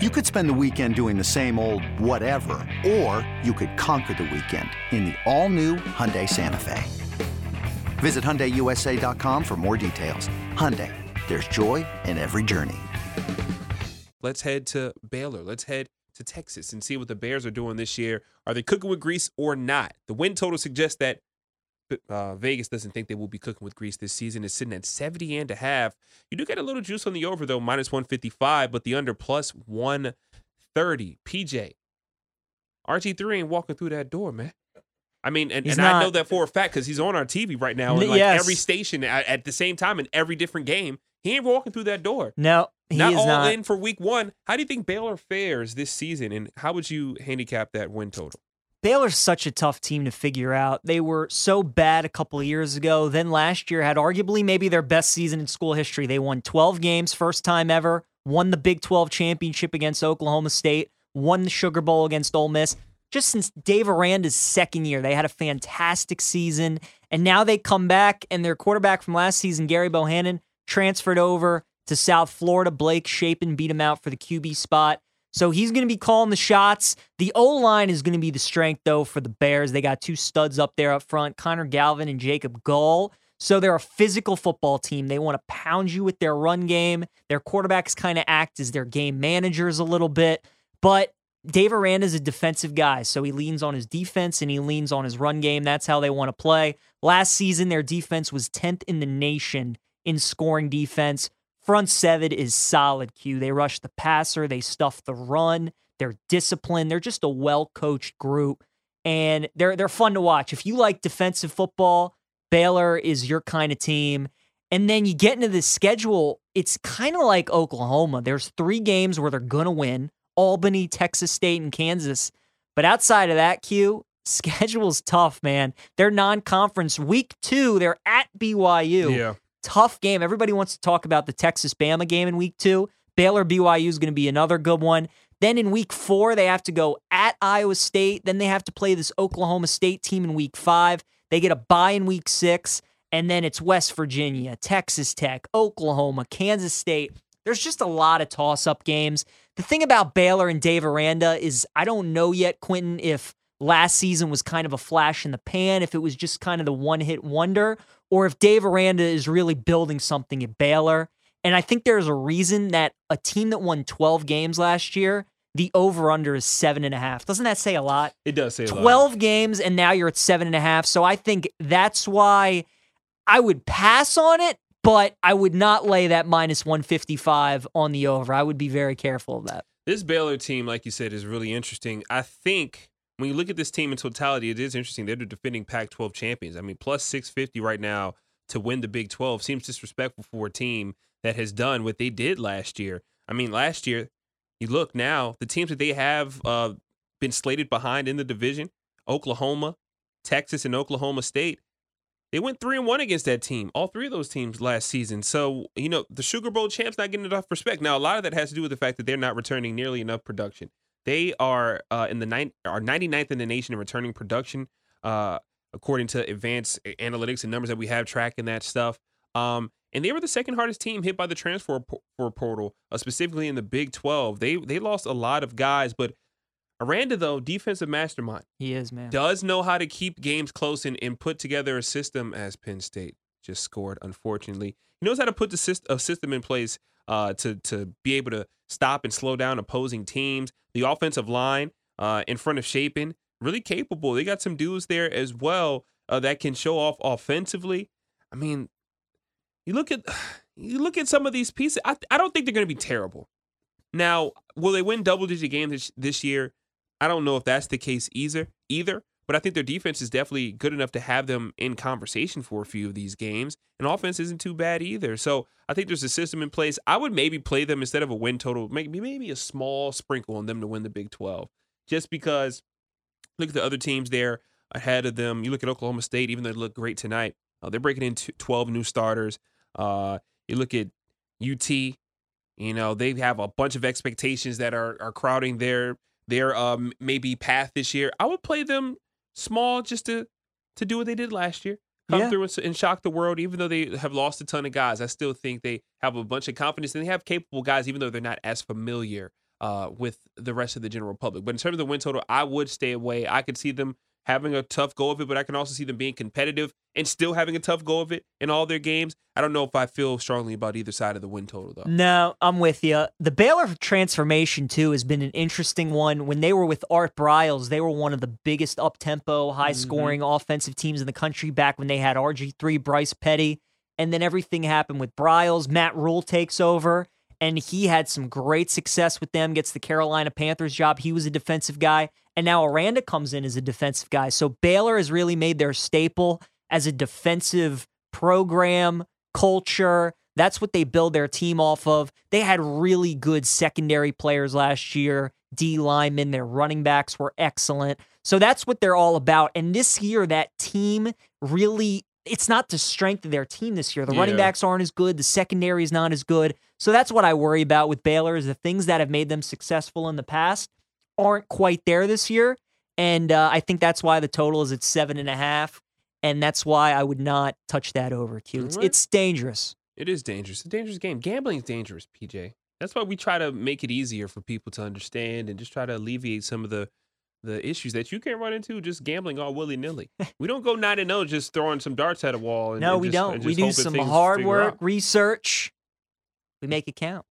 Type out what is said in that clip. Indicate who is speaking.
Speaker 1: You could spend the weekend doing the same old whatever, or you could conquer the weekend in the all-new Hyundai Santa Fe. Visit HyundaiUSA.com for more details. Hyundai, there's joy in every journey.
Speaker 2: Let's head to Baylor. Let's head to Texas and see what the Bears are doing this year. Are they cooking with grease or not? The win total suggests that uh, Vegas doesn't think they will be cooking with grease this season. It's sitting at 70 and a half. You do get a little juice on the over, though, minus 155, but the under plus 130. PJ, RG3 ain't walking through that door, man. I mean, and, and I know that for a fact because he's on our TV right now in like
Speaker 3: yes.
Speaker 2: every station at, at, the same time in every different game. He ain't walking through that door.
Speaker 3: No, he
Speaker 2: not
Speaker 3: is
Speaker 2: all
Speaker 3: not.
Speaker 2: in for week one. How do you think Baylor fares this season, and how would you handicap that win total?
Speaker 3: Baylor's such a tough team to figure out. They were so bad a couple of years ago. Then last year had arguably maybe their best season in school history. They won 12 games, first time ever, won the Big 12 championship against Oklahoma State, won the Sugar Bowl against Ole Miss. Just since Dave Aranda's second year, they had a fantastic season. And now they come back, and their quarterback from last season, Gary Bohanon, transferred over to South Florida. Blake Shapen beat him out for the QB spot. So he's going to be calling the shots. The O line is going to be the strength, though, for the Bears. They got two studs up there up front Connor Galvin and Jacob Gall. So they're a physical football team. They want to pound you with their run game. Their quarterbacks kind of act as their game managers a little bit. But Dave Aranda is a defensive guy, so he leans on his defense and he leans on his run game. That's how they want to play. Last season, their defense was 10th in the nation in scoring defense. Front seven is solid, Q. They rush the passer, they stuff the run, they're disciplined, they're just a well coached group, and they're they're fun to watch. If you like defensive football, Baylor is your kind of team. And then you get into the schedule, it's kind of like Oklahoma. There's three games where they're gonna win: Albany, Texas State, and Kansas. But outside of that, Q, schedule's tough, man. They're non-conference. Week two, they're at BYU.
Speaker 2: Yeah
Speaker 3: tough game. Everybody wants to talk about the Texas Bama game in week two. Baylor BYU is going to be another good one. Then in week four, they have to go at Iowa State. Then they have to play this Oklahoma State team in week five. They get a bye in week six. And then it's West Virginia, Texas Tech, Oklahoma, Kansas State. There's just a lot of toss up games. The thing about Baylor and Dave Aranda is I don't know yet, Quentin, if last season was kind of a flash in the pan, if it was just kind of the one hit wonder, or if Dave Aranda is really building something at Baylor. And I think there's a reason that a team that won 12 games last year, the over under is seven and a half. Doesn't that say a lot?
Speaker 2: It does say
Speaker 3: 12 games, and now you're at seven and a half. So I think that's why I would pass on it, but I would not lay that minus 155 on the over. I would be very careful of that.
Speaker 2: This Baylor team, like you said, is really interesting. I think when you look at this team in totality, it is interesting. They're the defending Pac 12 champions. I mean, plus 650 right now to win the Big 12 seems disrespectful for a team that has done what they did last year. I mean, last year, you look now, the teams that they have uh, been slated behind in the division Oklahoma, Texas, and Oklahoma State. They went three and one against that team, all three of those teams last season. So, you know, the Sugar Bowl champs not getting enough respect. Now, a lot of that has to do with the fact that they're not returning nearly enough production. They are uh, in the nine, are 99th in the nation in returning production, uh, according to advanced analytics and numbers that we have tracking that stuff. Um, and they were the second hardest team hit by the transfer portal, uh, specifically in the Big 12. They they lost a lot of guys, but Aranda though defensive mastermind.
Speaker 3: He is man.
Speaker 2: Does know how to keep games close and, and put together a system as Penn State just scored. Unfortunately, he knows how to put the system, a system in place uh, to to be able to stop and slow down opposing teams. The offensive line uh, in front of Shapen really capable. They got some dudes there as well uh, that can show off offensively. I mean, you look at you look at some of these pieces. I, I don't think they're going to be terrible. Now, will they win double digit games this, this year? I don't know if that's the case either. Either, but I think their defense is definitely good enough to have them in conversation for a few of these games. And offense isn't too bad either. So I think there's a system in place. I would maybe play them instead of a win total, maybe maybe a small sprinkle on them to win the Big 12. Just because look at the other teams there ahead of them. You look at Oklahoma State, even though they look great tonight, uh, they're breaking in 12 new starters. Uh, you look at UT, you know, they have a bunch of expectations that are are crowding their their um maybe path this year. I would play them small just to to do what they did last year. Come
Speaker 3: Yeah.
Speaker 2: through and, and shock the world, even though they have lost a ton of guys. I still think they have a bunch of confidence and they have capable guys, even though they're not as familiar uh, with the rest of the general public. But in terms of the win total, I would stay away. I could see them having a tough go of it, but I can also see them being competitive and still having a tough go of it in all their games. I don't know if I feel strongly about either side of the win total, though.
Speaker 3: No, I'm with you. The Baylor transformation, too, has been an interesting one. When they were with Art Briles, they were one of the biggest up tempo, high scoring mm-hmm. offensive teams in the country back when they had RG3, Bryce Petty. And then everything happened with Briles. Matt Rhule takes over and he had some great success with them, gets the Carolina Panthers job. He was a defensive guy. And now Aranda comes in as a defensive guy. So Baylor has really made their staple as a defensive program, culture. That's what they build their team off of. They had really good secondary players last year. D linemen, their running backs were excellent. So that's what they're all about. And this year, that team really it's not the strength of their team this year. The yeah. running backs aren't as good. The secondary is not as good. So that's what I worry about with Baylor is the things that have made them successful in the past aren't quite there this year. And uh, I think that's why the total is at seven and a half. And that's why I would not touch that over, Q. It's, right. it's dangerous.
Speaker 2: It is dangerous. It's a dangerous game. Gambling is dangerous, PJ. That's why we try to make it easier for people to understand and just try to alleviate some of the the issues that you can run into just gambling all willy nilly. we don't go nine and zero oh just throwing some darts at a wall. And,
Speaker 3: no,
Speaker 2: and
Speaker 3: we
Speaker 2: just,
Speaker 3: don't. We do some hard work, research. We make it count.